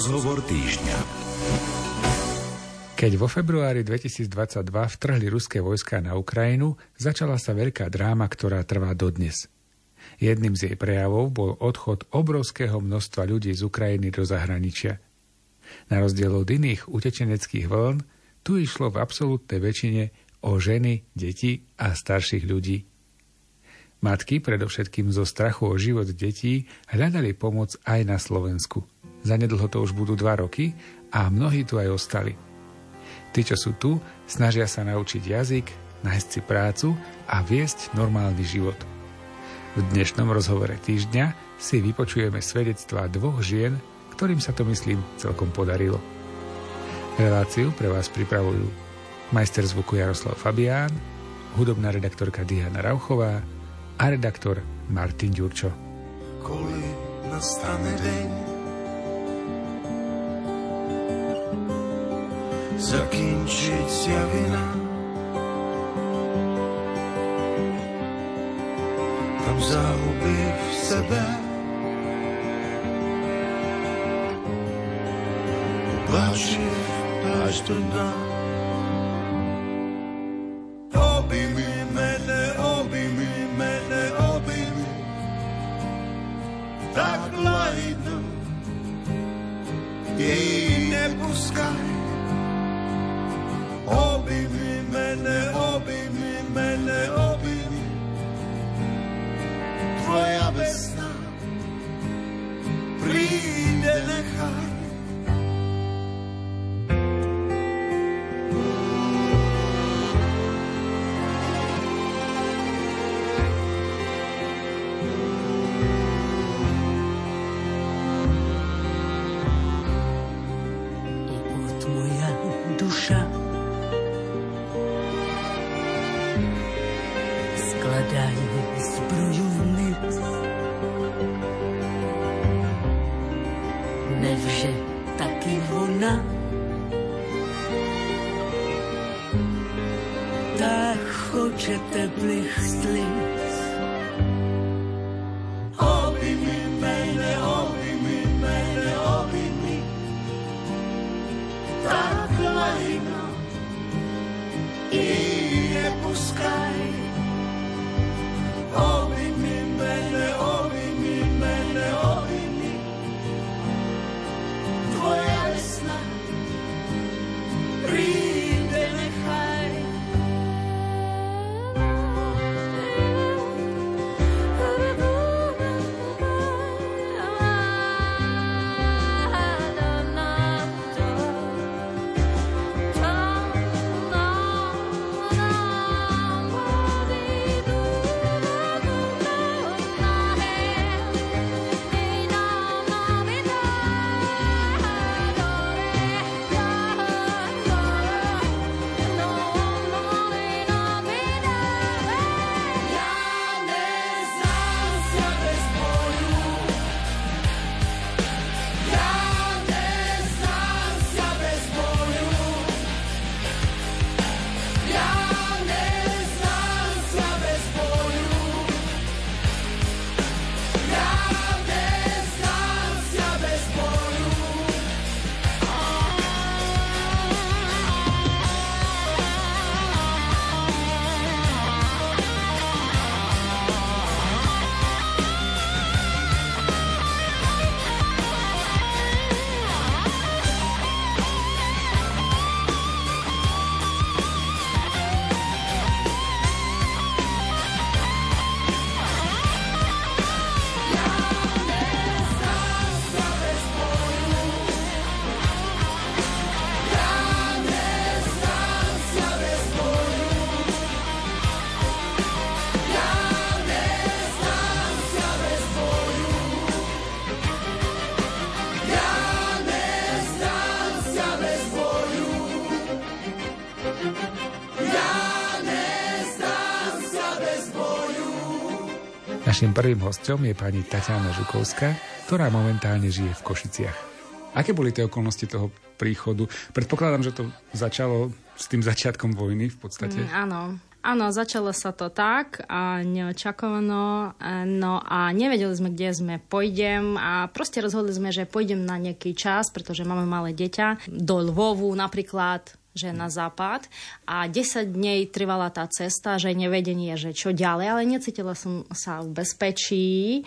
Rozhovor týždňa. Keď vo februári 2022 vtrhli ruské vojska na Ukrajinu, začala sa veľká dráma, ktorá trvá dodnes. Jedným z jej prejavov bol odchod obrovského množstva ľudí z Ukrajiny do zahraničia. Na rozdiel od iných utečeneckých vln, tu išlo v absolútnej väčšine o ženy, deti a starších ľudí. Matky, predovšetkým zo strachu o život detí, hľadali pomoc aj na Slovensku. Zanedlho to už budú dva roky a mnohí tu aj ostali. Tí, čo sú tu, snažia sa naučiť jazyk, nájsť si prácu a viesť normálny život. V dnešnom rozhovore týždňa si vypočujeme svedectvá dvoch žien, ktorým sa to, myslím, celkom podarilo. Reláciu pre vás pripravujú majster zvuku Jaroslav Fabián, hudobná redaktorka Diana Rauchová, a redaktor Martin Ďurčo. Koli nastane deň, zakінчить ця війна, там загубив себе, бачив аж до дна. Našim prvým hostom je pani Tatiana Žukovská, ktorá momentálne žije v Košiciach. Aké boli tie okolnosti toho príchodu? Predpokladám, že to začalo s tým začiatkom vojny v podstate. Mm, áno. Áno, začalo sa to tak a neočakovano, no a nevedeli sme, kde sme pôjdem a proste rozhodli sme, že pôjdem na nejaký čas, pretože máme malé dieťa, do Lvovu napríklad, že na západ a 10 dní trvala tá cesta, že nevedenie, že čo ďalej, ale necítila som sa v bezpečí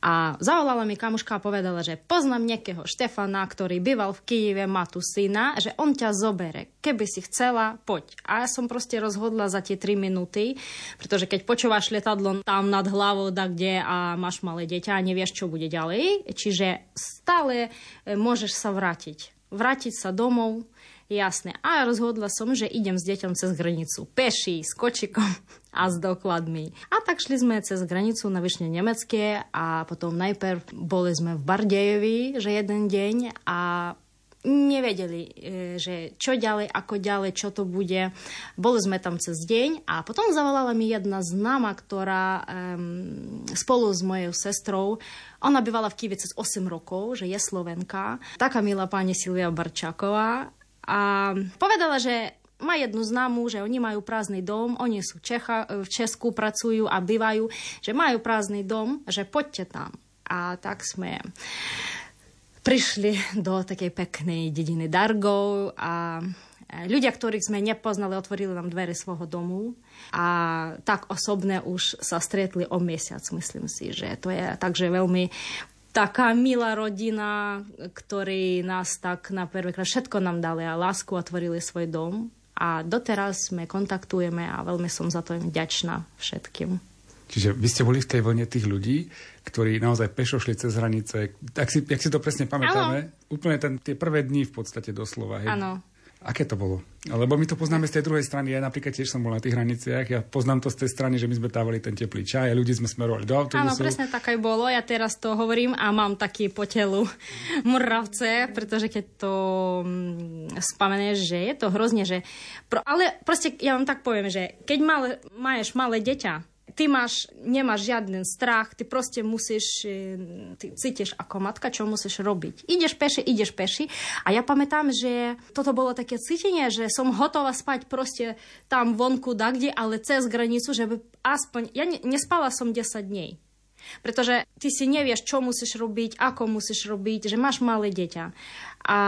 a zavolala mi kamuška a povedala, že poznám nejakého Štefana, ktorý býval v Kyjeve, má tu syna, že on ťa zobere. Keby si chcela, poď. A ja som proste rozhodla za tie 3 minúty, pretože keď počúvaš lietadlo tam nad hlavou, da kde a máš malé dieťa a nevieš, čo bude ďalej, čiže stále e, môžeš sa vrátiť. Vrátiť sa domov, Jasné. A rozhodla som, že idem s deťom cez hranicu. Peši, s kočikom a s dokladmi. A tak šli sme cez hranicu na Vyšne Nemecké a potom najprv boli sme v Bardejevi, že jeden deň a nevedeli, e, že čo ďalej, ako ďalej, čo to bude. Boli sme tam cez deň a potom zavolala mi jedna známa, ktorá um, spolu s mojou sestrou, ona bývala v Kieve cez 8 rokov, že je Slovenka, taká milá pani Silvia Barčáková a povedala, že má jednu známu, že oni majú prázdny dom, oni sú Čecha, v Česku, pracujú a bývajú, že majú prázdny dom, že poďte tam. A tak sme prišli do takej peknej dediny Dargov a ľudia, ktorých sme nepoznali, otvorili nám dvere svojho domu a tak osobne už sa stretli o mesiac, myslím si, že to je takže veľmi taká milá rodina, ktorí nás tak na prvýkrát všetko nám dali a lásku otvorili svoj dom. A doteraz sme kontaktujeme a veľmi som za to vďačná všetkým. Čiže vy ste boli v tej vlne tých ľudí, ktorí naozaj pešo šli cez hranice. Tak si, jak si to presne pamätáme, ano. úplne ten, tie prvé dni v podstate doslova. Áno, Aké to bolo? Lebo my to poznáme z tej druhej strany. Ja napríklad tiež som bol na tých hraniciach. Ja poznám to z tej strany, že my sme dávali ten teplý čaj a ľudí sme smerovali do autobusu. Áno, presne tak aj bolo. Ja teraz to hovorím a mám taký po telu mravce, pretože keď to mm, spomeneš, že je to hrozne, že... Pro, ale proste ja vám tak poviem, že keď mal, máš malé deťa, ty máš, nemáš žiadny strach, ty proste musíš, e, ty cítiš ako matka, čo musíš robiť. Ideš peši, ideš peši. A ja pamätám, že toto bolo také cítenie, že som hotová spať proste tam vonku, kde, ale cez granicu, že aspoň... Ja nespala som 10 dní. Pretože ty si nevieš, čo musíš robiť, ako musíš robiť, že máš malé dieťa. A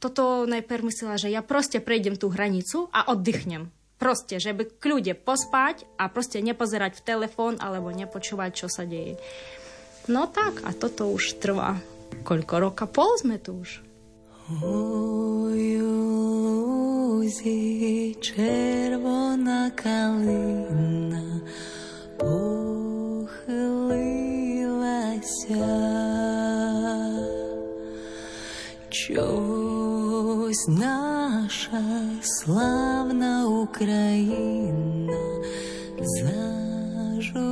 toto najprv myslela, že ja proste prejdem tú hranicu a oddychnem. Proste, že by kľude pospať a proste nepozerať v telefón alebo nepočúvať, čo sa deje. No tak, a toto už trvá. Koľko roka? Pol sme tu už. Ojúzi, červoná kalina, pochylila sa. Čo Ось наша славна Україна зажурилася.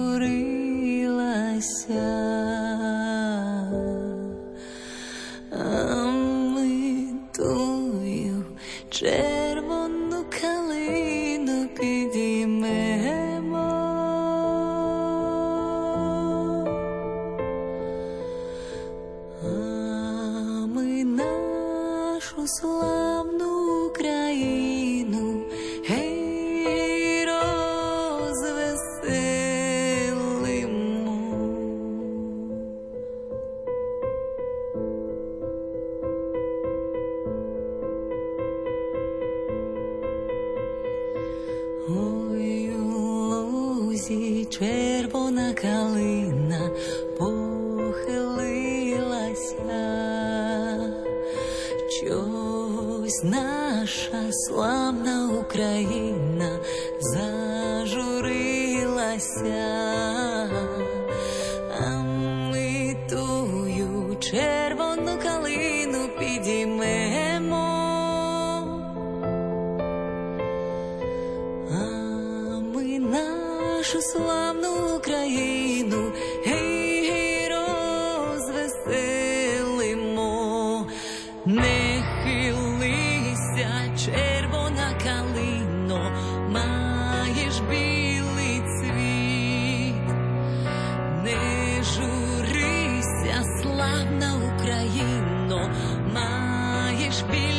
slávna Ukrajino, máješ pilot.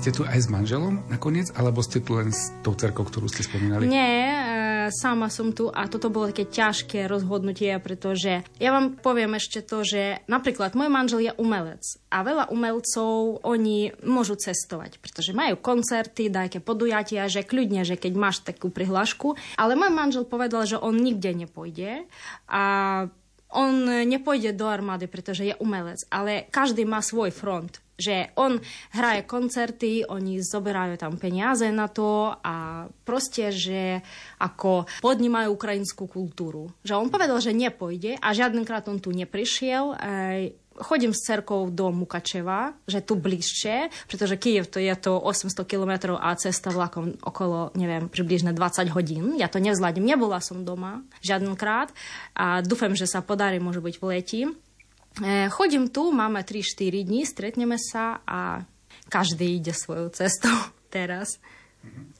Ste tu aj s manželom nakoniec, alebo ste tu len s tou cerkou, ktorú ste spomínali? Nie, e, sama som tu a toto bolo také ťažké rozhodnutie, pretože ja vám poviem ešte to, že napríklad môj manžel je umelec a veľa umelcov, oni môžu cestovať, pretože majú koncerty, dajke podujatia, že kľudne, že keď máš takú prihlášku, ale môj manžel povedal, že on nikde nepôjde a on nepôjde do armády, pretože je umelec, ale každý má svoj front že on hraje koncerty, oni zoberajú tam peniaze na to a proste, že ako podnímajú ukrajinskú kultúru. Že on povedal, že nepôjde a žiadnkrát on tu neprišiel chodím s cerkou do Mukačeva, že tu bližšie, pretože Kiev to je to 800 km a cesta vlakom okolo, neviem, približne 20 hodín. Ja to nezvládnem, nebola som doma žiadenkrát a dúfam, že sa podarí, môže byť v leti. E, chodím tu, máme 3-4 dní, stretneme sa a každý ide svojou cestou teraz.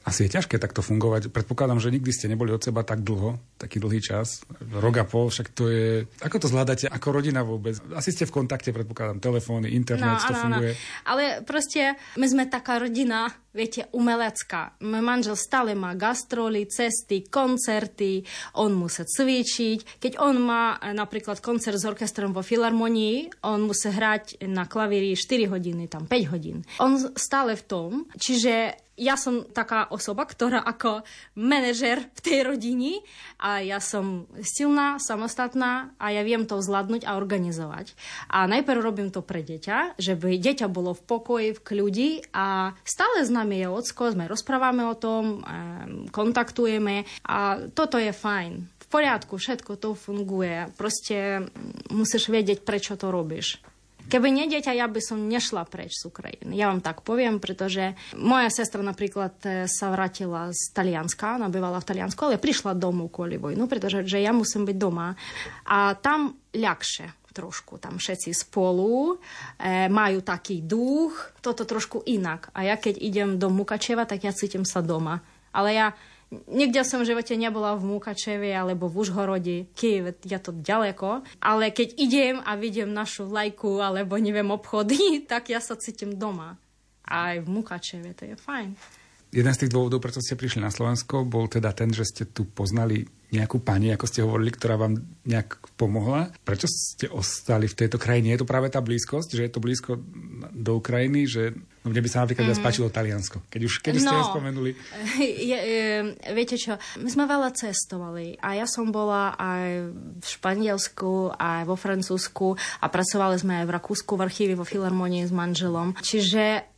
Asi je ťažké takto fungovať. Predpokladám, že nikdy ste neboli od seba tak dlho, taký dlhý čas, rok a pol, však to je... Ako to zvládate ako rodina vôbec? Asi ste v kontakte, predpokladám, telefóny, internet, no, to áno, funguje. Áno. Ale proste my sme taká rodina, viete, umelecká. Môj manžel stále má gastroly, cesty, koncerty, on musí cvičiť. Keď on má eh, napríklad koncert s orchestrom vo Filharmonii, on musí hrať na klavíri 4 hodiny, tam 5 hodín. On stále v tom, čiže ja som taká osoba, ktorá ako manažer v tej rodini a ja som silná, samostatná a ja viem to zvládnuť a organizovať. A najprv robím to pre deťa, by deťa bolo v pokoji, v kľudi a stále s nami je ocko, sme rozprávame o tom, kontaktujeme a toto je fajn. V poriadku, všetko to funguje. Proste musíš vedieť, prečo to robíš. Keby nie dieťa, ja by som nešla preč z Ukrajiny. Ja vám tak poviem, pretože moja sestra napríklad e, sa vrátila z Talianska, ona bývala v Taliansku, ale prišla domov kvôli vojnu, pretože že ja musím byť doma. A tam ľahšie trošku, tam všetci spolu, e, majú taký duch, toto trošku inak. A ja keď idem do Mukačeva, tak ja cítim sa doma. Ale ja Nikde som v živote nebola v Mukačeve alebo v Užhorodi. Kiev je to ďaleko. Ale keď idem a vidím našu vlajku alebo neviem obchody, tak ja sa cítim doma. Aj v Mukačeve, to je fajn. Jeden z tých dôvodov, prečo ste prišli na Slovensko, bol teda ten, že ste tu poznali nejakú pani, ako ste hovorili, ktorá vám nejak pomohla. Prečo ste ostali v tejto krajine? Je to práve tá blízkosť, že je to blízko do Ukrajiny, že no mne by sa napríklad mm. spáčilo Taliansko, keď už, keď no, ste ho spomenuli. Je, je, viete čo, my sme veľa cestovali a ja som bola aj v Španielsku, aj vo Francúzsku a pracovali sme aj v Rakúsku v archíve vo Filharmonii s manželom. Čiže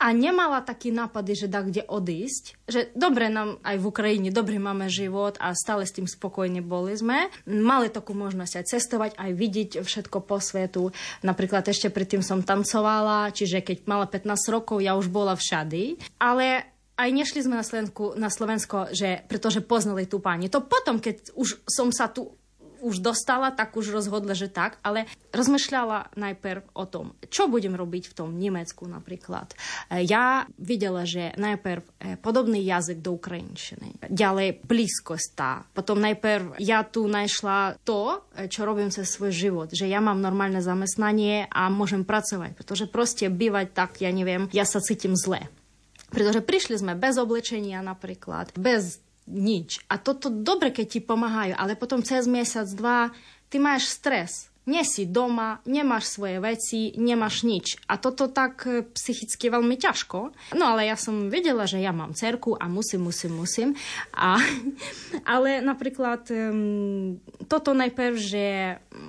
a nemala taký nápady, že dá kde odísť. Že dobre nám aj v Ukrajine, dobre máme život a stále s tým spokojne boli sme. Mali takú možnosť aj cestovať, aj vidieť všetko po svetu. Napríklad ešte predtým som tancovala, čiže keď mala 15 rokov, ja už bola všady. Ale aj nešli sme na Slovensku, na Slovensko, že, pretože poznali tú pani. To potom, keď už som sa tu už dostala, tak už rozhodla, že tak, ale rozmýšľala najprv o tom, čo budem robiť v tom Nemecku napríklad. Ja videla, že najprv e, podobný jazyk do ukrajinčiny, ďalej blízkosť tá. Potom najprv ja tu našla to, e, čo robím cez svoj život, že ja mám normálne zamestnanie a môžem pracovať, pretože proste bývať tak, ja neviem, ja sa cítim zle. Pretože prišli sme bez oblečenia napríklad, bez nič. A toto dobre, keď ti pomáhajú, ale potom cez mesiac, dva, ty máš stres. Nie si doma, nemáš svoje veci, nemáš nič. A toto tak e, psychicky veľmi ťažko. No ale ja som vedela, že ja mám cerku a musím, musím, musím. A, ale napríklad toto najprv, že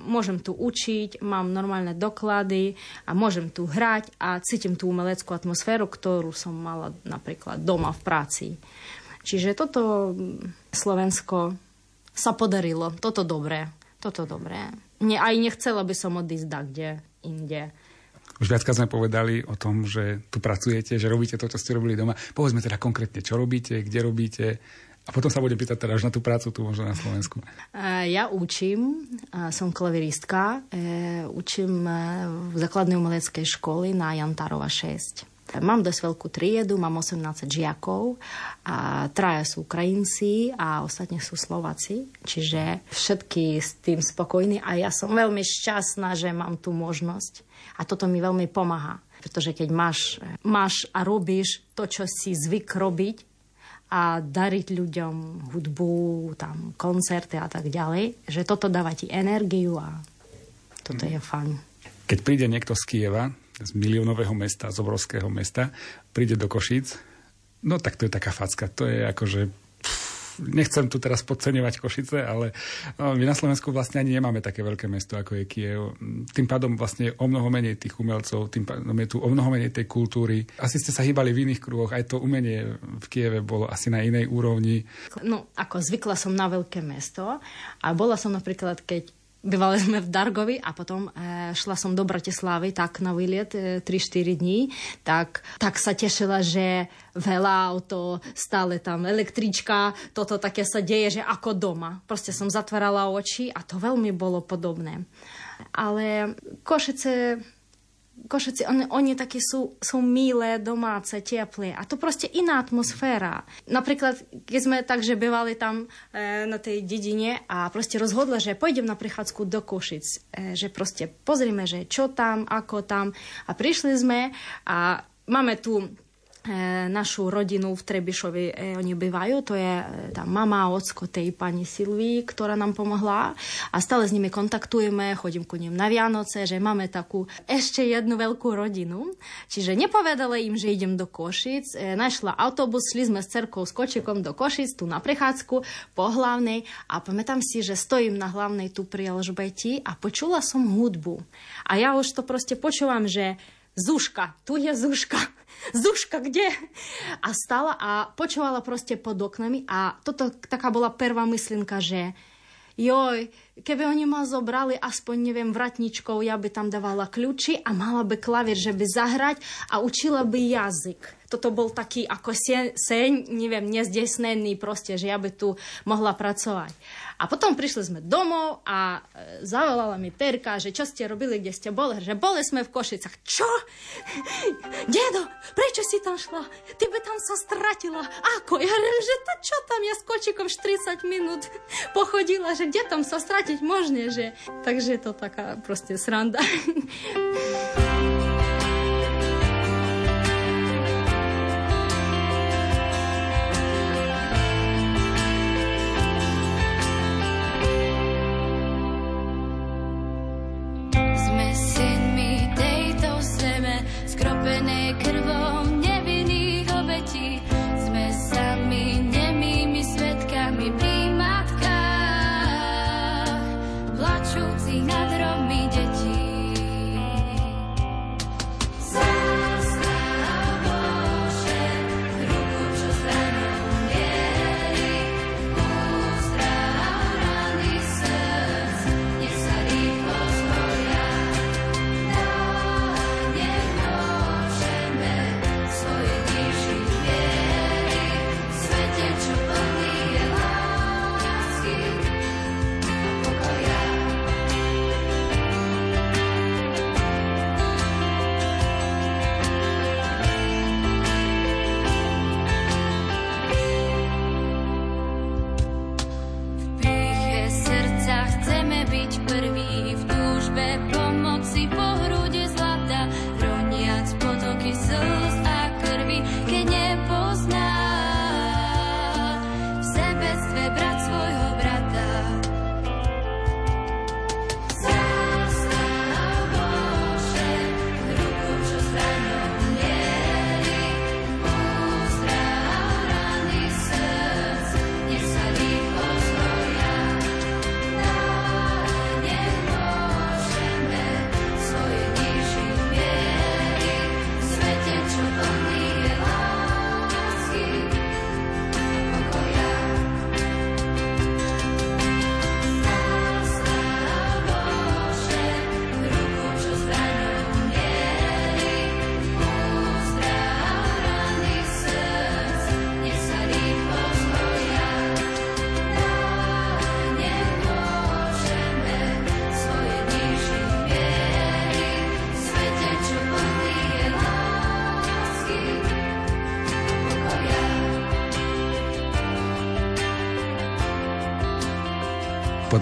môžem tu učiť, mám normálne doklady a môžem tu hrať a cítim tú umeleckú atmosféru, ktorú som mala napríklad doma v práci. Čiže toto Slovensko sa podarilo. Toto dobré. Toto dobré. Ne, aj nechcela by som odísť da kde inde. Už viacka sme povedali o tom, že tu pracujete, že robíte to, čo ste robili doma. Povedzme teda konkrétne, čo robíte, kde robíte. A potom sa budem pýtať teda až na tú prácu tu možno na Slovensku. Ja učím, som klaviristka, e, učím e, v základnej umeleckej školy na Jantárova 6. Mám dosť veľkú triedu, mám 18 žiakov a traja sú Ukrajinci a ostatne sú Slováci, čiže všetky s tým spokojní a ja som veľmi šťastná, že mám tú možnosť a toto mi veľmi pomáha. Pretože keď máš, máš a robíš to, čo si zvyk robiť, a dariť ľuďom hudbu, tam koncerty a tak ďalej, že toto dáva ti energiu a toto mm. je fajn. Keď príde niekto z Kieva, z miliónového mesta, z obrovského mesta, príde do Košíc, no tak to je taká facka. To je akože nechcem tu teraz podceňovať Košice, ale no, my na Slovensku vlastne ani nemáme také veľké mesto, ako je Kiev. Tým pádom vlastne o mnoho menej tých umelcov, tým pádom je tu o mnoho menej tej kultúry. Asi ste sa hýbali v iných kruhoch, aj to umenie v Kieve bolo asi na inej úrovni. No, ako zvykla som na veľké mesto a bola som napríklad, keď Bývali sme v Dargovi a potom e, šla som do Bratislavy tak na výlet e, 3-4 dní, tak, tak sa tešila, že veľa auto, stále tam električka, toto také sa deje, že ako doma. Proste som zatvárala oči a to veľmi bolo podobné. Ale Košice Košici, oni, oni také sú, sú milé, domáce, teplé. A to proste iná atmosféra. Napríklad, keď sme tak, že bývali tam e, na tej dedine a proste rozhodla, že pôjdem na prichádzku do Košic. E, že proste pozrime, že čo tam, ako tam. A prišli sme a máme tu našu rodinu v Trebišovi e, oni bývajú, to je e, tá mama, ocko tej pani Silvii, ktorá nám pomohla a stále s nimi kontaktujeme, chodím ku nim na Vianoce, že máme takú ešte jednu veľkú rodinu. Čiže nepovedala im, že idem do Košic, našla autobus, šli sme s cerkou s kočikom do Košic, tu na prechádzku po hlavnej a pamätám si, že stojím na hlavnej tu pri Alžbeti a počula som hudbu. A ja už to proste počúvam, že Zuška, tu je Zuška. Zuška, kde? A stala a počúvala proste pod oknami a toto taká bola prvá myslinka, že joj, keby oni ma zobrali aspoň, neviem, vratničkou, ja by tam dávala kľúči a mala by klavír, že by zahrať a učila by jazyk. Toto bol taký ako sen, sen neviem, nezdesnený proste, že ja by tu mohla pracovať. A potom prišli sme domov a e, zavolala mi Terka, že čo ste robili, kde ste boli. Že boli sme v Košicach. Čo? Dedo, prečo si tam šla? Ty by tam sa stratila. Ako? Ja hovorím, že to čo tam? Ja s kočikom 40 minút pochodila, že kde tam sa stratiť možné, že... Takže je to taká proste sranda.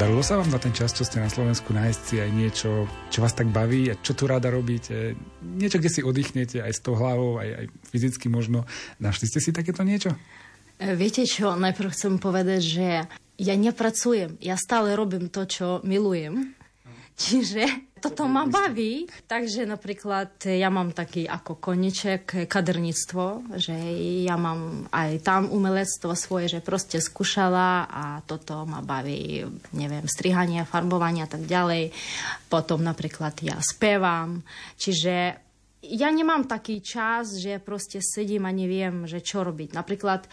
Podarilo sa vám za ten čas, čo ste na Slovensku, nájsť si aj niečo, čo vás tak baví a čo tu rada robíte? Niečo, kde si oddychnete aj s tou hlavou, aj, aj fyzicky možno. Našli ste si takéto niečo? E, viete čo, najprv chcem povedať, že ja nepracujem, ja stále robím to, čo milujem. Čiže toto ma baví. Takže napríklad ja mám taký ako koniček kaderníctvo, že ja mám aj tam umelectvo svoje, že proste skúšala a toto ma baví, neviem, strihanie, farbovanie a tak ďalej. Potom napríklad ja spevam. Čiže ja nemám taký čas, že proste sedím a neviem, že čo robiť. Napríklad e,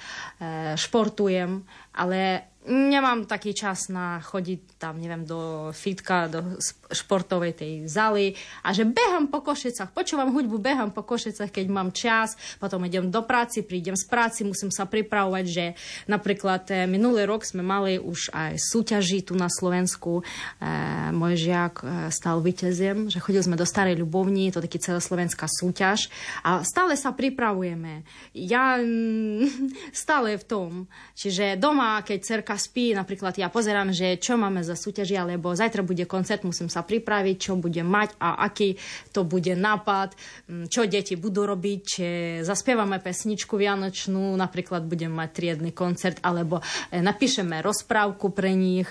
športujem, ale nemám taký čas na chodiť tam, neviem, do fitka, do športovej tej zály a že behám po Košicach, počúvam hudbu, behám po Košicach, keď mám čas, potom idem do práci, prídem z práci, musím sa pripravovať, že napríklad e, minulý rok sme mali už aj súťaži tu na Slovensku. E, môj žiak e, stal víťaziem, že chodili sme do Starej Ľubovni, to taký celoslovenská súťaž a stále sa pripravujeme. Ja mm, stále v tom. Čiže doma, keď cerka spí, napríklad ja pozerám, že čo máme za súťaži, alebo zajtra bude koncert, musím sa pripraviť, čo bude mať a aký to bude nápad, mm, čo deti budú robiť, či zaspievame pesničku vianočnú, napríklad budem mať triedny koncert, alebo e, napíšeme rozprávku pre nich.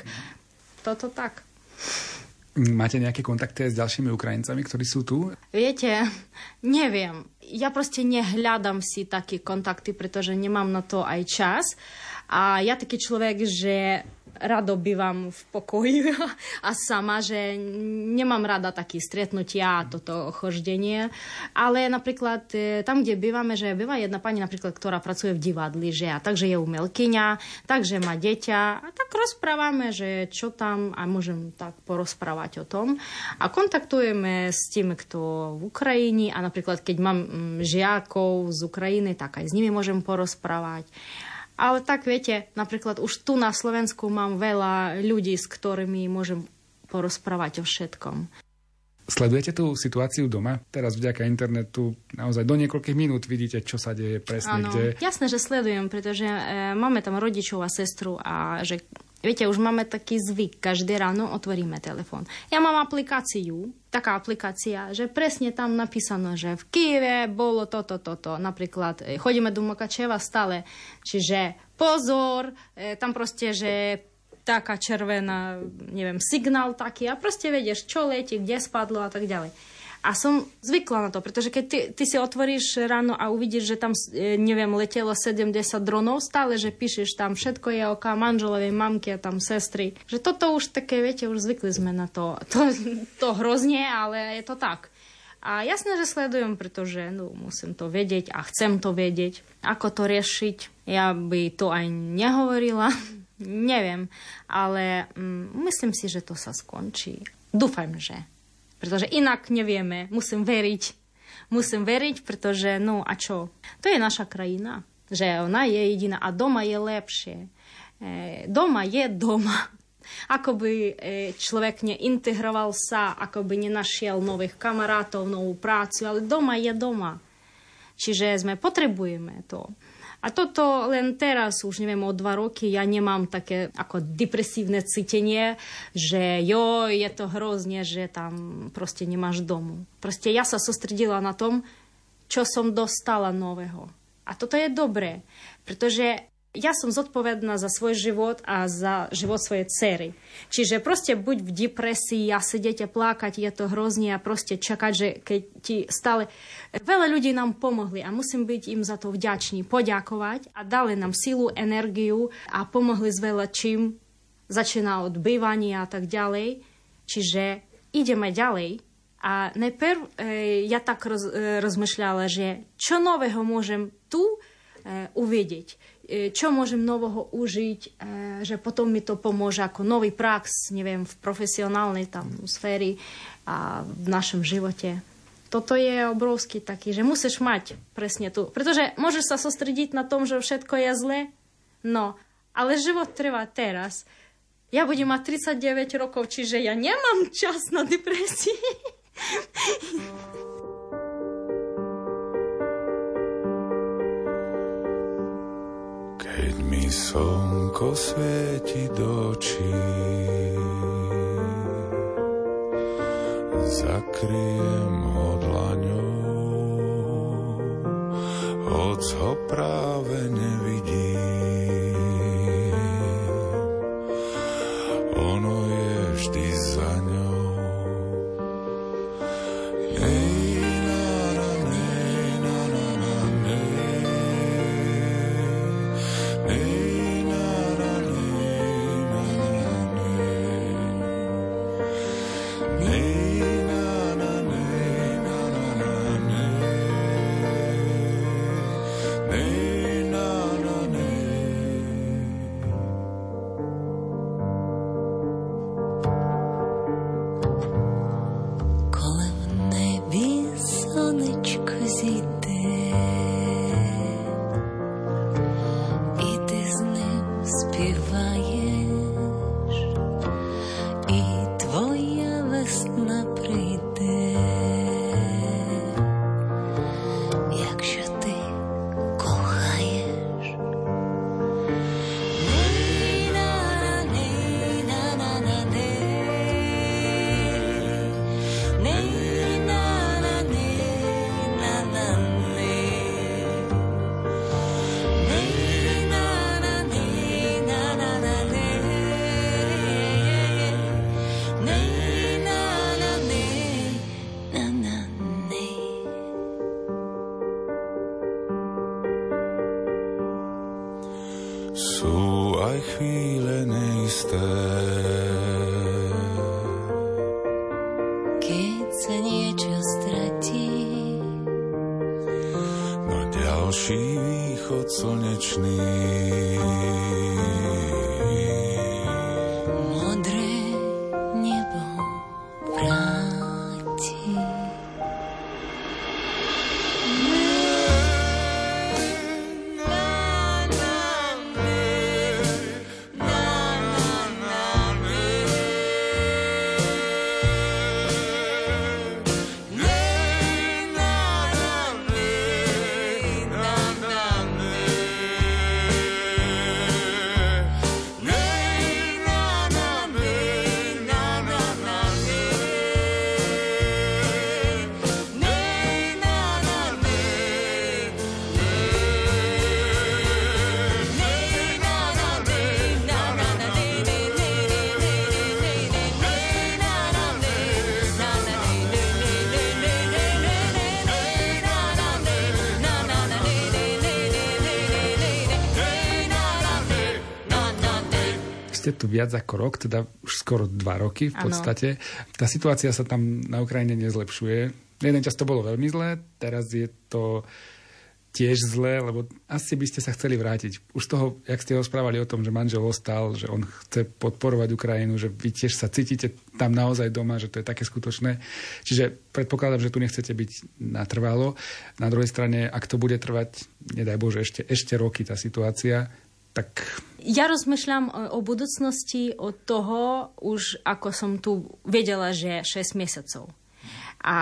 Toto tak. Máte nejaké kontakty s ďalšími Ukrajincami, ktorí sú tu? Viete, neviem. Ja proste nehľadám si také kontakty, pretože nemám na to aj čas. A ja taký človek, že rado bývam v pokoji a sama, že nemám rada také stretnutia a toto choždenie. Ale napríklad e, tam, kde bývame, že býva jedna pani napríklad, ktorá pracuje v divadli, že a takže je umelkyňa, takže má deťa a tak rozprávame, že čo tam a môžem tak porozprávať o tom. A kontaktujeme s tým, kto v Ukrajine a napríklad keď mám mm, žiakov z Ukrajiny, tak aj s nimi môžem porozprávať. Ale tak viete, napríklad už tu na Slovensku mám veľa ľudí, s ktorými môžem porozprávať o všetkom. Sledujete tú situáciu doma? Teraz vďaka internetu naozaj do niekoľkých minút vidíte, čo sa deje presne ano, kde. Jasné, že sledujem, pretože e, máme tam rodičov a sestru a že Viete, už máme taký zvyk, každé ráno otvoríme telefón. Ja mám aplikáciu, taká aplikácia, že presne tam napísano, že v Kieve bolo toto, toto. Napríklad e, chodíme do Mokačeva stále, čiže pozor, e, tam proste, že taká červená, neviem, signál taký a proste vedieš, čo letí, kde spadlo a tak ďalej. A som zvykla na to, pretože keď ty, ty si otvoríš ráno a uvidíš, že tam, e, neviem, letelo 70 dronov, stále, že píšeš tam všetko je oka manželovej mamky a tam sestry. Že toto už také, viete, už zvykli sme na to. To, to hrozne, ale je to tak. A jasné, že sledujem, pretože no, musím to vedieť a chcem to vedieť. Ako to riešiť? Ja by to aj nehovorila. Neviem, ale mm, myslím si, že to sa skončí. Dúfam, že. Pretože inak nevieme. Musím veriť. Musím veriť, pretože no a čo? To je naša krajina. Že ona je jediná a doma je lepšie. E, doma je doma. Ako by e, človek neintegroval sa, ako by nenašiel nových kamarátov, novú prácu, ale doma je doma. Čiže sme potrebujeme to. A toto len teraz, už neviem, o dva roky, ja nemám také ako depresívne cítenie, že jo, je to hrozne, že tam proste nemáš domu. Proste ja sa sústredila na tom, čo som dostala nového. A toto je dobré, pretože ja som zodpovedná za svoj život a za život svojej cery. Čiže proste buď v depresii a sedieť a plakať, je to hrozne a proste čakať, že keď ti stále... Veľa ľudí nám pomohli a musím byť im za to vďačný, poďakovať a dali nám silu, energiu a pomohli s veľa čím. Začína od bývania a tak ďalej. Čiže ideme ďalej. A najprv e, ja tak roz, e, rozmýšľala, že čo nového môžem tu e, uvidieť čo môžem nového užiť, e, že potom mi to pomôže ako nový prax, neviem, v profesionálnej tam sféry a v našom živote. Toto je obrovský taký, že musíš mať presne tu. Pretože môžeš sa sústrediť na tom, že všetko je zlé, no, ale život trvá teraz. Ja budem mať 39 rokov, čiže ja nemám čas na depresii. slnko svieti do očí, zakryjem ho dlaňou, hoc ho práve nevidím. Ste tu viac ako rok, teda už skoro dva roky v podstate. Tá situácia sa tam na Ukrajine nezlepšuje. Jeden čas to bolo veľmi zlé, teraz je to tiež zlé, lebo asi by ste sa chceli vrátiť. Už toho, jak ste rozprávali o tom, že manžel ostal, že on chce podporovať Ukrajinu, že vy tiež sa cítite tam naozaj doma, že to je také skutočné. Čiže predpokladám, že tu nechcete byť natrvalo. Na druhej strane, ak to bude trvať, nedaj Bože, ešte, ešte roky tá situácia, tak Ja rozmýšľam o, o budúcnosti od toho, už ako som tu vedela, že 6 mesecov. A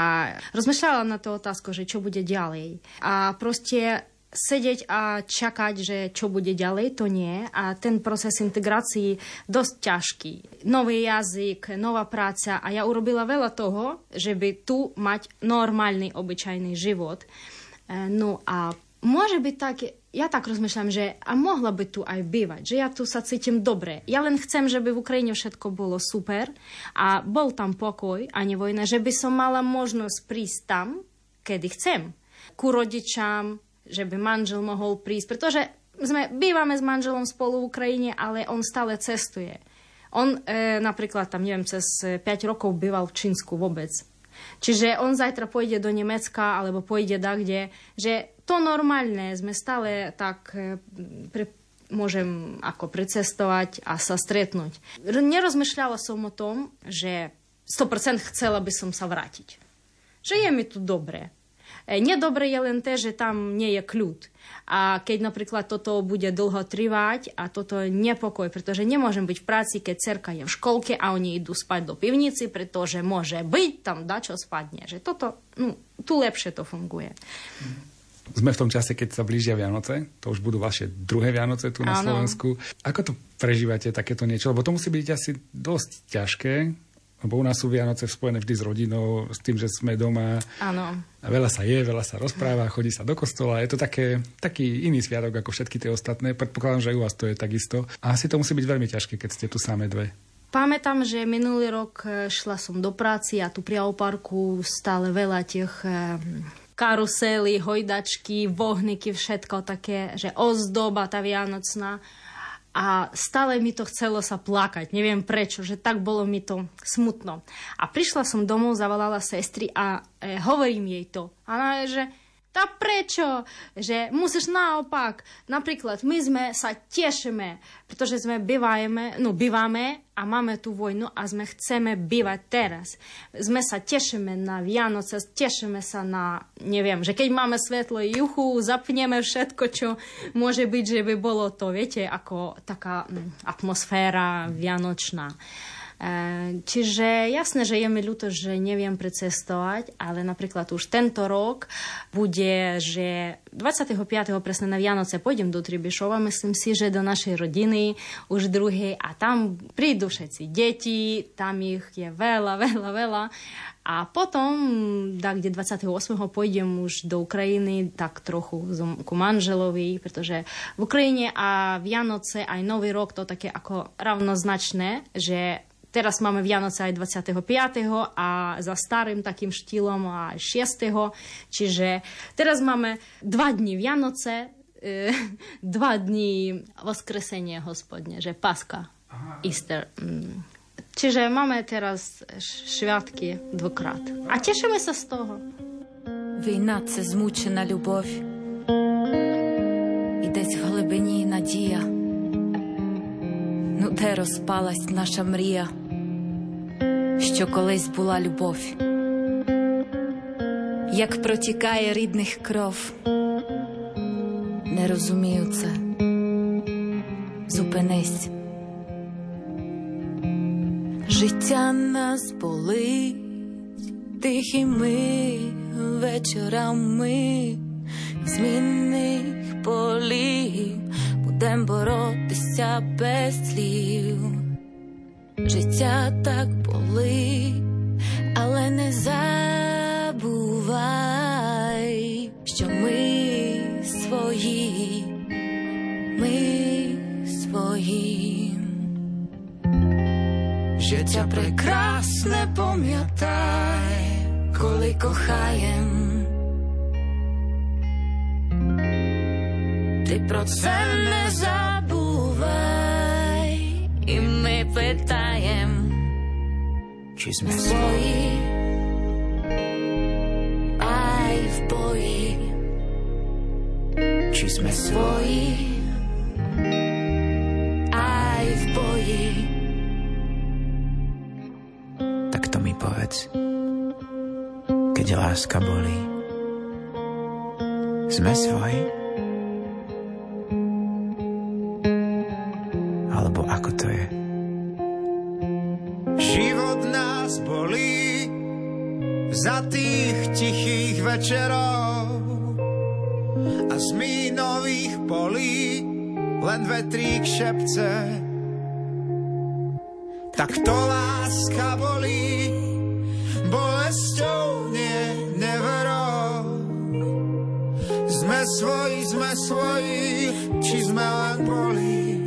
rozmýšľala na to otázku, že čo bude ďalej. A proste sedieť a čakať, že čo bude ďalej, to nie. A ten proces integrácií dosť ťažký. Nový jazyk, nová práca a ja urobila veľa toho, že by tu mať normálny, obyčajný život. E, No a môže byť tak, ja tak rozmýšľam, že a mohla by tu aj bývať, že ja tu sa cítim dobre. Ja len chcem, že by v Ukrajine všetko bolo super a bol tam pokoj a nie vojna, že by som mala možnosť prísť tam, kedy chcem. Ku rodičám, že by manžel mohol prísť, pretože sme, bývame s manželom spolu v Ukrajine, ale on stále cestuje. On e, napríklad tam, neviem, cez 5 rokov býval v Čínsku vôbec. Čiže on zajtra pôjde do Nemecka alebo pôjde da kde, že to normálne, sme stále tak e, pre, môžem ako precestovať a sa stretnúť. Nerozmýšľala som o tom, že 100% chcela by som sa vrátiť. Že je mi tu dobre. E, Nedobre je len to, že tam nie je kľud. A keď napríklad toto bude dlho trvať a toto je nepokoj, pretože nemôžem byť v práci, keď cerka je v školke a oni idú spať do pivnici, pretože môže byť tam dačo spadne. Že toto, no, tu lepšie to funguje. Sme v tom čase, keď sa blížia Vianoce, to už budú vaše druhé Vianoce tu na Áno. Slovensku. Ako to prežívate, takéto niečo? Lebo to musí byť asi dosť ťažké, lebo u nás sú Vianoce spojené vždy s rodinou, s tým, že sme doma Áno. a veľa sa je, veľa sa rozpráva, chodí sa do kostola. Je to také, taký iný sviatok ako všetky tie ostatné. Predpokladám, že aj u vás to je takisto. A asi to musí byť veľmi ťažké, keď ste tu samé dve. Pamätám, že minulý rok e, šla som do práci a tu pri parku stále veľa tých e, karusely, hojdačky, vohniky, všetko také, že ozdoba tá vianocná. A stále mi to chcelo sa plakať, neviem prečo, že tak bolo mi to smutno. A prišla som domov, zavolala sestry a e, hovorím jej to. A ona je, že tá prečo? Že musíš naopak. Napríklad my sme sa tešíme, pretože sme bývajeme, no bývame a máme tú vojnu a sme chceme bývať teraz. Sme sa tešíme na Vianoce, tešíme sa na, neviem, že keď máme svetlo juchu, zapneme všetko, čo môže byť, že by bolo to, viete, ako taká atmosféra vianočná. E, Čiže jasné, že je mi ľúto, že neviem precestovať, ale napríklad už tento rok bude, že 25. presne na Vianoce pôjdem do Tribišova, myslím si, že do našej rodiny už druhej a tam prídu všetci deti, tam ich je veľa, veľa, veľa. A potom, da, kde 28. pôjdem už do Ukrajiny, tak trochu ku manželovi, pretože v Ukrajine a Vianoce aj Nový rok to také ako rovnoznačné, že teraz mamy w Janocaj 25, a za starym takim sztilom 6, czyli teraz mamy dwa dni w Janoce, y, dwa dni Woskresenie Gospodnie, że Pascha, Easter. Mm. Czyli mamy teraz świadki dwukrát. A cieszymy się z tego. Війна це змучена любов, і десь в глибині надія. Ну де розпалась наша мрія, що колись була любов, як протікає рідних кров. Не розумію це. Зупинись. Життя нас болить тихими вечорами змінних полів будем боротися без слів. Життя так болить, але не забувай, що ми свої, ми свої. Життя прекрасне пам'ятай, коли кохаєм. Ty proce nezabúvaj? I my pytajem Či sme svoji Aj v boji. Či sme svoji Aj v boji. Tak to mi povedz. Keď láska bolí. Sme svoji? Je? Život nás bolí za tých tichých večerov a z mínových polí len vetrík šepce. Tak to láska bolí, bolesťou nie neverou. Sme svoji, sme svoji, či sme len boli.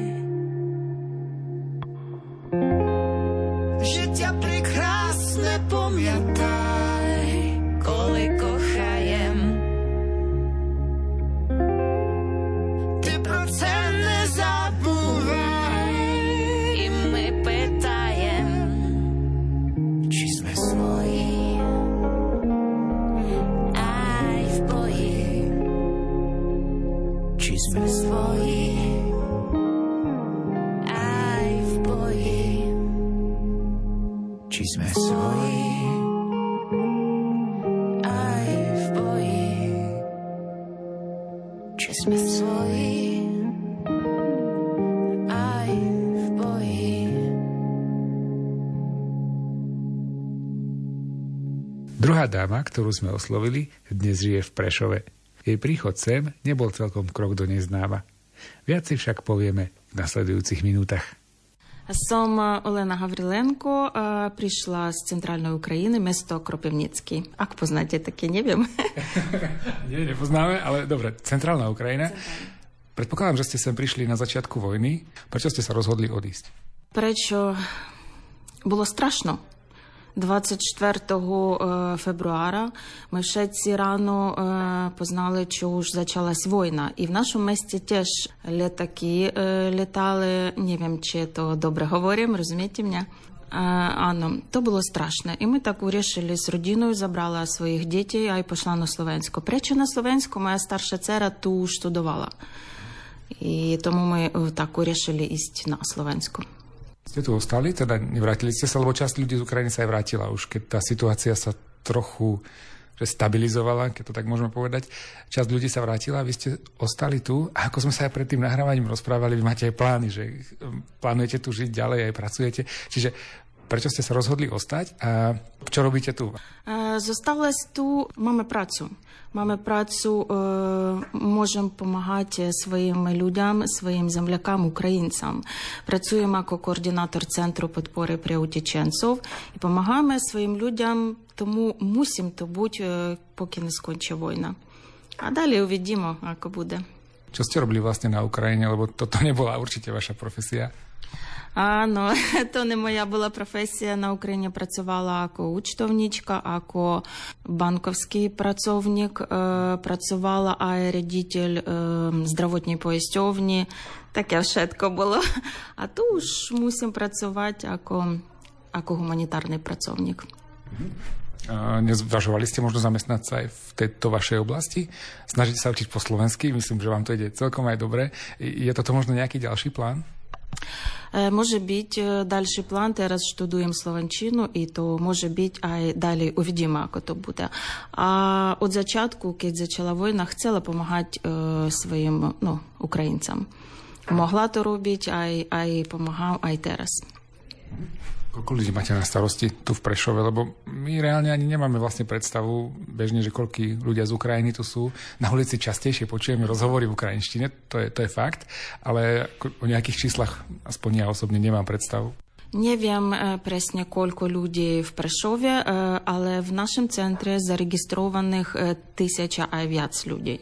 ktorú sme oslovili, dnes žije v Prešove. Jej príchod sem nebol celkom krok do neznáma. Viac si však povieme v nasledujúcich minútach. Som Олена Гавриленко, е, прийшла з центральної України, місто Кропивницький. Як познаєте таке, не wiem. Nie, nepoznáme, ale dobre, centrálna Ukrajina. Predpokladám, že ste sem prišli na začiatku vojny. Prečo ste sa rozhodli odísť? Пречо було страшно. 24 е, февруара ми в Шеці рано е, познали, що ж почалась війна. І в нашому місті теж літаки е, літали. Не wiem, чи то добре говоримо, розумієте мене? Анно, то було страшно. І ми так вирішили з родиною, забрала своїх дітей, а й пішла на Словенську. Пречо на Словенську моя старша цера ту штудувала. І тому ми так вирішили їсти на Словенську. Ste tu ostali, teda nevrátili ste sa, lebo časť ľudí z Ukrajiny sa aj vrátila už, keď tá situácia sa trochu že stabilizovala, keď to tak môžeme povedať. Časť ľudí sa vrátila, vy ste ostali tu a ako sme sa aj pred tým nahrávaním rozprávali, vy máte aj plány, že um, plánujete tu žiť ďalej, aj pracujete. Čiže prečo ste sa rozhodli ostať a čo robíte tu? Зосталась ту, маємо працю. Маємо працю, можемо допомагати своїм людям, своїм землякам, українцям. Працюємо як координатор центру підпори приутіченців і допомагаємо своїм людям, тому мусимо то бути, поки не скончить війна. А далі увідімо, як буде. Čo ste robili vlastne na Ukrajine, lebo toto nebola určite vaša profesia. Áno, to не моя була професія. На Україні працювала як учтовничка, як банковський працівник, е, працювала аередітель е, здравотній поїздьовні. Таке вшетко було. А тут ж мусимо працювати як, як гуманітарний працівник. A nezvažovali ste možno zamestnať sa aj v tejto vašej oblasti? Snažíte sa učiť po slovensky? Myslím, že vám to ide celkom aj dobre. Je toto možno nejaký ďalší plán? Е, Може бути е, далі план, зараз штудуємо Словенчину, і то може бути, а й далі увідімо, як то буде. А від початку, коли почала війна, хотіла допомагати е, своїм ну, українцям. Могла то робити, а й, а й помагав, а й teraz. Koľko ľudí máte na starosti tu v Prešove? Lebo my reálne ani nemáme vlastne predstavu bežne, že koľký ľudia z Ukrajiny tu sú. Na ulici častejšie počujeme rozhovory v ukrajinštine, to je, to je fakt, ale ako- o nejakých číslach aspoň ja osobne nemám predstavu. Не wiem е, presne, koľko ľudí v Prešove, е, ale v našom centre zaregistrovaných е, tысяча a viac ľudí.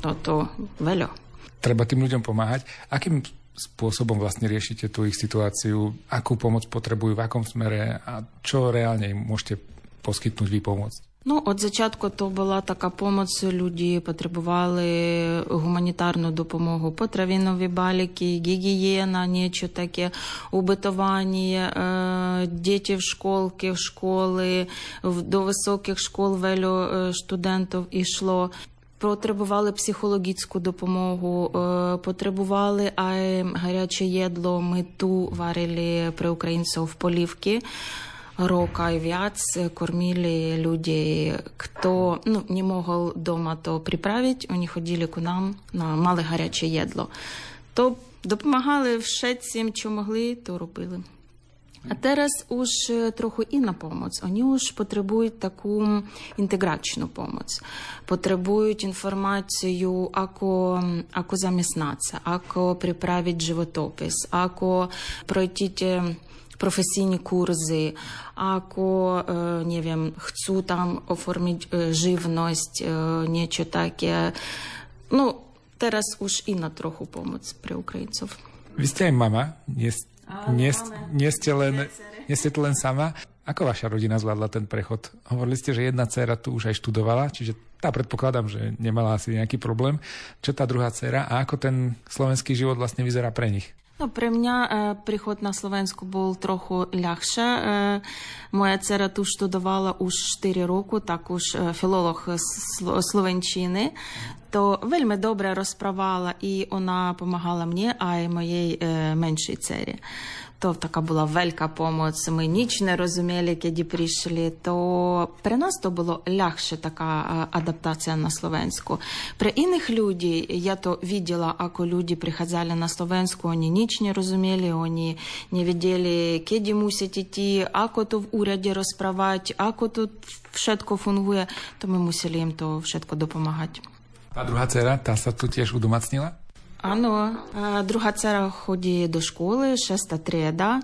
Toto veľa. Treba tým ľuďom pomáhať. Akým spôsobom vlastne riešite tú ich situáciu? Akú pomoc potrebujú, v akom smere a čo reálne im môžete poskytnúť vy pomôcť? Ну, от зачатку то була така помоць. Люди потребували гуманітарну допомогу, потравінові баліки, гігієна, нічого таке, убитування, е, діти в школки, в школи, в- до високих школ велю е, студентів ішло. Потребували психологічну допомогу, е, потребували а гаряче їдло. Ми ту варили при українців в полівки. Рока и вяц кормили людей, кто ну, не мог дома то приправить, они ходили к нам на мали гаряче їдло. То допомагали всім, що могли, то робили. А teraz już trochę inna pomoc. Oni już potrzebują taką integracyjną pomoc. Potrzebują informacji jako, jako zamiastnaca, jako przyprawić żywotopis, jako пройти професійні курси, ако, не wiem, chcą tam оформити żywność, niečo takie. No, teraz już inna trochę pomoc при українців. Wiesz, moja mama jest nie, nie, ste len, nie ste tu len sama. Ako vaša rodina zvládla ten prechod? Hovorili ste, že jedna dcéra tu už aj študovala, čiže tá predpokladám, že nemala asi nejaký problém. Čo tá druhá dcéra a ako ten slovenský život vlastne vyzerá pre nich? No, pre mňa e, príchod na Slovensku bol trochu ľahšie. E, moja dcera tu študovala už 4 roku, tak už e, filolog slo- slovenčiny. То вельми добре розправала, і вона допомагала мені, а й моїй е, меншій цері. То така була велика помоць. Ми ніч не розуміли, коли прийшли. То при нас то було легше така е, адаптація на словенську. При інших людей я то видела, ако люди приходили на словенську, вони ніч не розуміли, вони не видели, коли мусять іти, ако то в уряді розправати, ако тут všetko фунгує, то ми мусили їм то všetko допомагати. A druhá dcera, tá sa tu tiež udomacnila? Áno, е, друга цера ходить до школи, шеста тріда.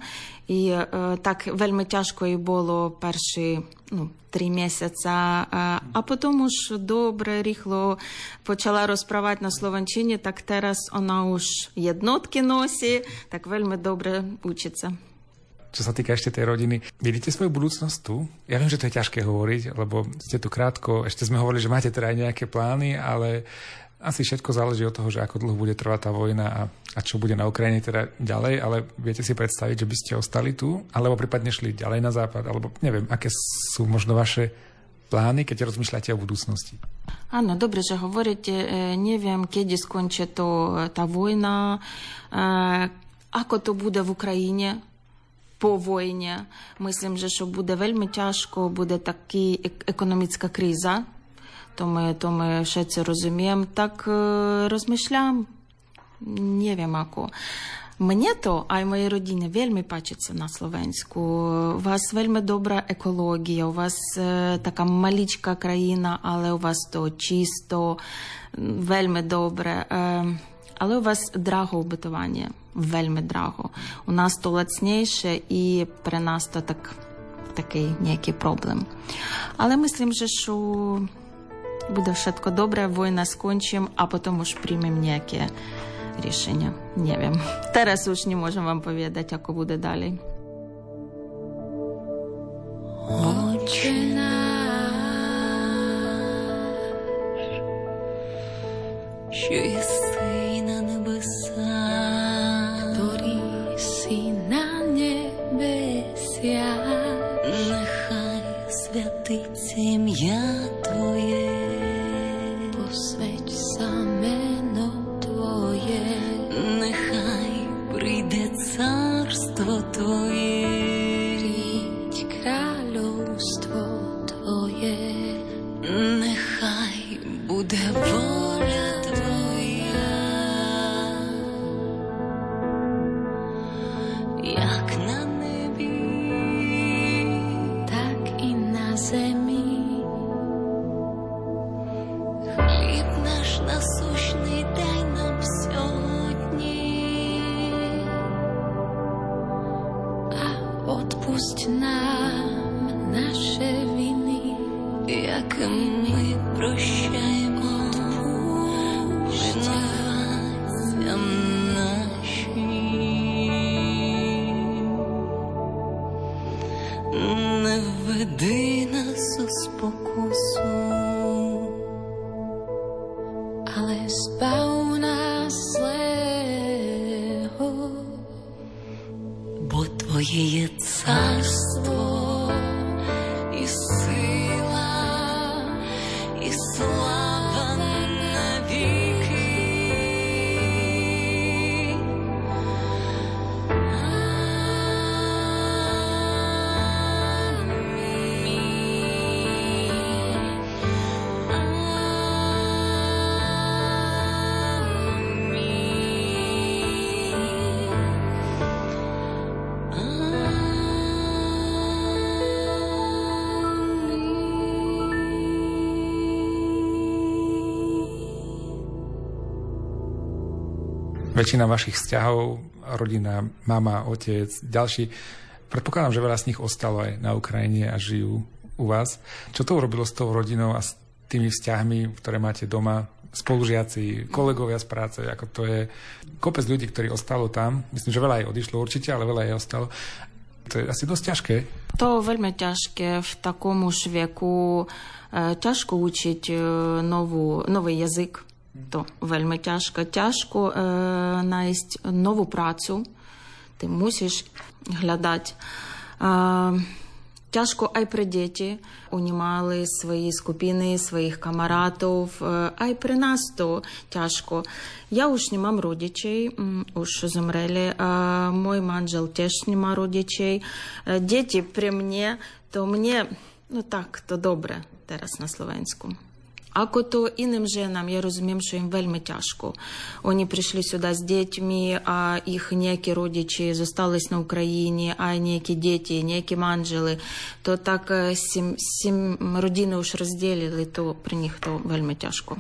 І е, так вельми тяжко їй було перші ну, три місяці, е, а потім ж добре, ріхло почала розправати на Словенчині, так зараз вона уж єднотки носить, так вельми добре учиться. Čo sa týka ešte tej rodiny, vidíte svoju budúcnosť tu? Ja viem, že to je ťažké hovoriť, lebo ste tu krátko, ešte sme hovorili, že máte teda aj nejaké plány, ale asi všetko záleží od toho, že ako dlho bude trvať tá vojna a, a čo bude na Ukrajine teda ďalej, ale viete si predstaviť, že by ste ostali tu, alebo prípadne šli ďalej na západ, alebo neviem, aké sú možno vaše plány, keď rozmýšľate o budúcnosti? Áno, dobre, že hovoríte, e, neviem, kedy skončí to, tá vojna, e, ako to bude v Україні по війні. Мислим, же, що буде вельми тяжко, буде така економічна криза. То ми, то ще це розуміємо. Так е, розмишляємо. Не wiem ako. Мені то, а й моїй родині вельми пачеться на Словенську. У вас вельми добра екологія, у вас е, така малічка країна, але у вас то чисто, вельми добре. Е, але у вас драго убитування, вельми драго. У нас то лацніше і при нас то так, такий ніякий проблем. Але мислим, же, що bude všetko dobré, vojna skončím a potom už príjmem nejaké рішення. Не вім. Зараз уж не можемо вам повідати, як буде далі. Отче наш, що єси на небесах, Торі сі на небеся, нехай святить ім'я estoy. väčšina vašich vzťahov, rodina, mama, otec, ďalší, predpokladám, že veľa z nich ostalo aj na Ukrajine a žijú u vás. Čo to urobilo s tou rodinou a s tými vzťahmi, ktoré máte doma, spolužiaci, kolegovia z práce, ako to je kopec ľudí, ktorí ostalo tam. Myslím, že veľa aj odišlo určite, ale veľa aj ostalo. To je asi dosť ťažké. To veľmi ťažké v takom už veku. E, ťažko učiť e, novú, nový jazyk, То вельми тяжко. Тяжко е, знайти нову працю. Ти мусиш глядати. Е, Тяжко ай при діти. Вони мали свої скупини, своїх камаратів. Е, А й при нас то тяжко. Я уж не мам родичей, уж зумрели. А мой манжел теж нема родичей. Е, Діти при мені, то мені, ну так, то добре зараз на словенську. А кото іним женам, я розумію, що їм вельми тяжко. Вони прийшли сюди з дітьми, а їх ніякі родичі зостались на Україні, а ніякі діти, ніякі манжели. То так е, сім, сім родини уж розділили, то при них то вельми тяжко.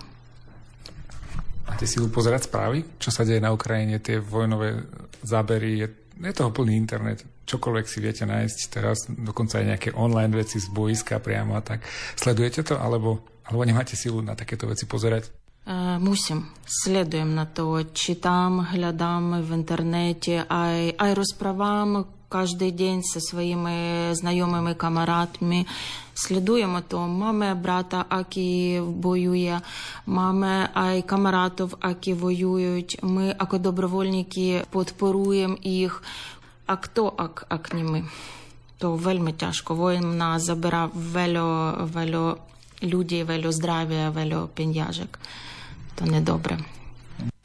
Máte silu pozerať správy? Čo sa deje na Ukrajine, tie vojnové zábery? Je, je toho plný internet. Čokoľvek si viete nájsť teraz, dokonca aj nejaké online veci z boiska priamo a tak. Sledujete to, alebo, alebo nemáte silu na takéto veci pozerať? Е, Мусим, слідуємо на то, читам, глядам в інтернеті, а й, а й розправам кожен день зі своїми знайомими камарадами. Слідуємо то, мами брата, які воює, мами а й камаратів, які воюють. Ми, як добровольники, підпоруємо їх. А хто, як, як не ми? То вельми тяжко. Війна забирав вело, вело людей, вело здравia, veľa peniažek. To nedobre.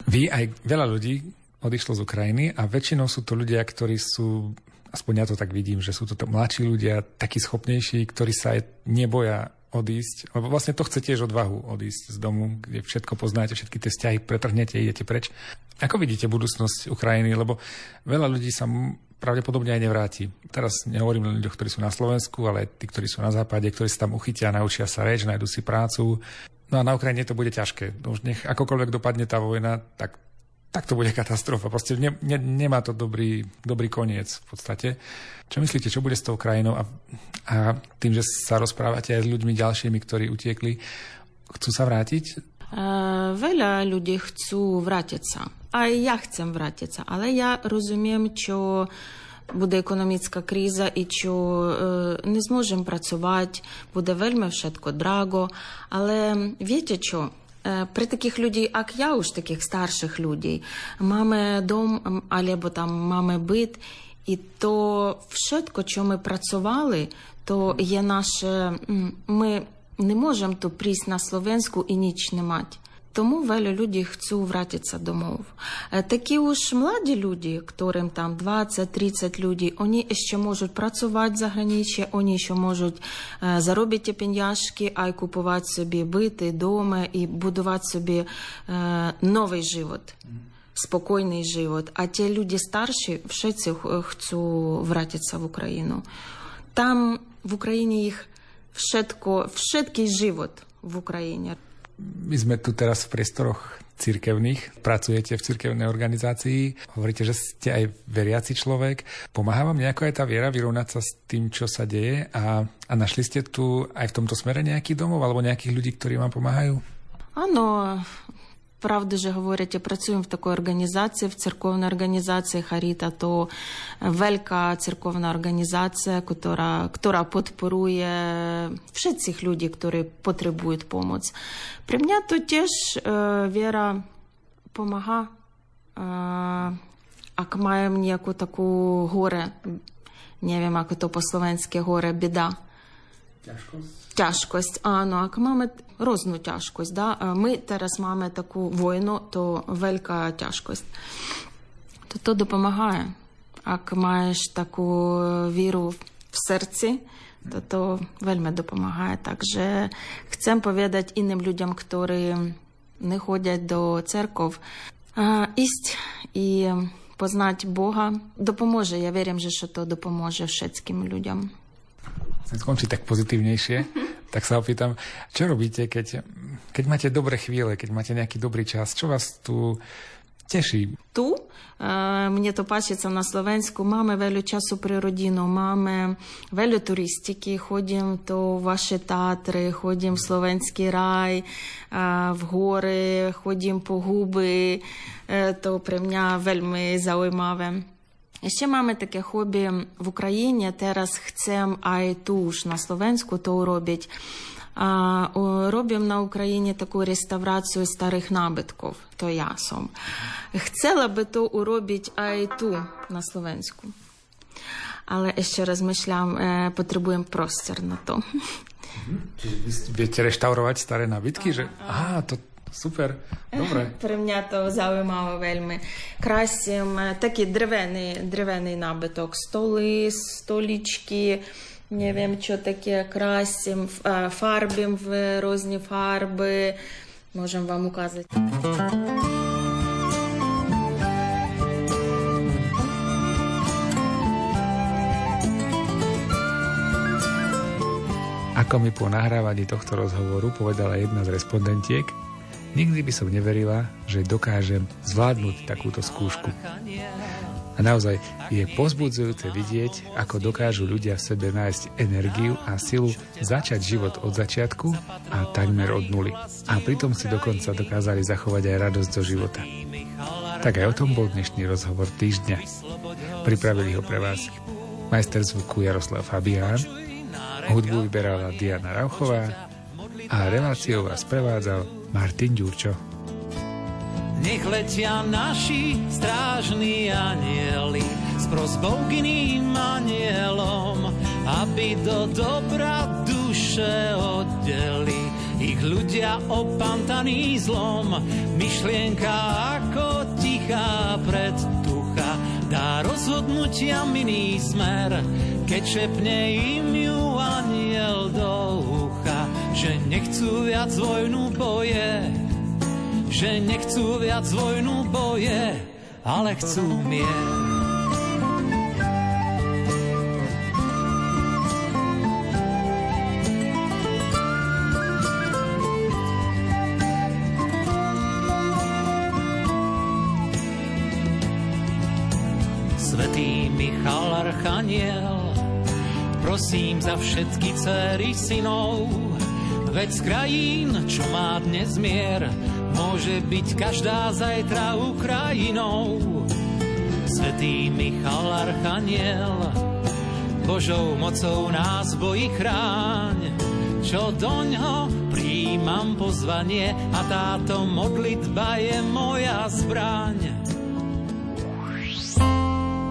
Vy aj veľa ľudí odišlo z Ukrajiny a väčšinou sú to ľudia, ktorí sú, aspoň ja to tak vidím, že sú to mladší ľudia, takí schopnejší, ktorí sa aj neboja odísť, lebo vlastne to chce tiež odvahu odísť z domu, kde všetko poznáte, všetky tie vzťahy pretrhnete, idete preč. Ako vidíte budúcnosť Ukrajiny? Lebo veľa ľudí sa pravdepodobne aj nevráti. Teraz nehovorím len o ľuďoch, ktorí sú na Slovensku, ale aj tí, ktorí sú na západe, ktorí sa tam uchytia, naučia sa reč, nájdu si prácu. No a na Ukrajine to bude ťažké. Už nech akokoľvek dopadne tá vojna, tak, tak to bude katastrofa. Proste ne, ne, nemá to dobrý, dobrý koniec v podstate. Čo myslíte, čo bude s tou krajinou? A, a tým, že sa rozprávate aj s ľuďmi ďalšími, ktorí utiekli, chcú sa vrátiť? Е, Веля людей chcú vrátiť А й я chcem vrátiť Але я розумію, що буде економічна криза і що е, не зможемо працювати, буде вельми všetko драго. Але віте що? Е, При таких людей, як я, уж таких старших людей, мами дом, або там mamy бит, і то все, що ми працювали, то є наше. Ми не можемо то прийти на Словенську і ніч не мати. Тому велю люди chcú вратиться домов. Е, Такі уж младі люди, которым там 20-30 людей, вони ще можуть працювати за границей, вони ще можуть е, заробити пеньяшки, а й купувати собі бити, доми і будувати собі е, новий живот. Спокійний живот. А ті люди старші všetci х- chcú вратиться в Україну. Там в Україні їх všetko, všetký život v Україні. My sme tu teraz v priestoroch cirkevných, pracujete v cirkevnej organizácii, hovoríte, že ste aj veriaci človek. Pomáha vám nejako aj tá viera vyrovnať sa s tým, čo sa deje a, a našli ste tu aj v tomto smere nejaký domov alebo nejakých ľudí, ktorí vám pomáhajú? Áno, правда же говорять, я працюю в такій організації, в церковній організації Харіта, то велика церковна організація, яка, яка підпорує всіх людей, які потребують допомоги. При мене то теж е, віра допомагає, як маємо ніяку таку горе, не wiem, як то по-словенськи горе, біда. Тяжкость. Тяжкость. А ну, ak різну тяжкость. ťažkosť, е, ми зараз teraz таку takú то велика тяжкость. ťažkosť. Toto допомагає. Ak маєш таку е, віру в серці, то то вельми допомагає. Также chcem повідати іншим людям, ktorí не ходять до церков, е, ість і познати Бога допоможе. Я вірю, що то допоможе всім людям. Chcem skončiť tak pozitívnejšie, tak sa opýtam, čo robíte, keď, keď máte dobré chvíle, keď máte nejaký dobrý čas, čo vás tu teší? ту. Е, Мені то бачиться на Словенську. Mamy велю часу при родину, mamy велю туристики, ходимо то в ваші театри, ходимо в Словенський рай, е, в гори, ходимо по губи, Е, то Ще mamy таке хобі в Україні. Зараз chcę, Айтуш на Словенську то робить. Робимо на Україні таку реставрацію старих набитків, то ясом. Хотіла би то уробити айту на Словенську. Але ще раз мислям, е, потребуємо простір на то. Viete reštaurovať staré nábytky? Že... Á, to, super, dobre. При мене то зaujímavé вельми. Красим е, такий дерев'яний, дерев'яний набиток, столи, столічки, не wiem, що таке, красим, ф- е, в різні фарби. Можемо вам указати. Ako mi po nahrávaní tohto rozhovoru povedala jedna z respondentiek, Nikdy by som neverila, že dokážem zvládnuť takúto skúšku. A naozaj je pozbudzujúce vidieť, ako dokážu ľudia v sebe nájsť energiu a silu začať život od začiatku a takmer od nuly. A pritom si dokonca dokázali zachovať aj radosť do života. Tak aj o tom bol dnešný rozhovor týždňa. Pripravili ho pre vás majster zvuku Jaroslav Fabián, hudbu vyberala Diana Rauchová a reláciou vás prevádzal Martin Ďurčo. Nech letia naši strážni anieli s prosbou k iným anielom, aby do dobra duše oddeli ich ľudia opantaný zlom. Myšlienka ako tichá predtucha dá rozhodnutia miný smer, keď šepne im ju nechcú viac vojnu boje, že nechcú viac vojnu boje, ale chcú mier. Svetý Michal Archaniel, prosím za všetky céry synov, veď z krajín, čo má dnes mier, Môže byť každá zajtra Ukrajinou. Svetý Michal Archaniel, Božou mocou nás bojí chráň, čo doňho príjmam pozvanie a táto modlitba je moja zbraň.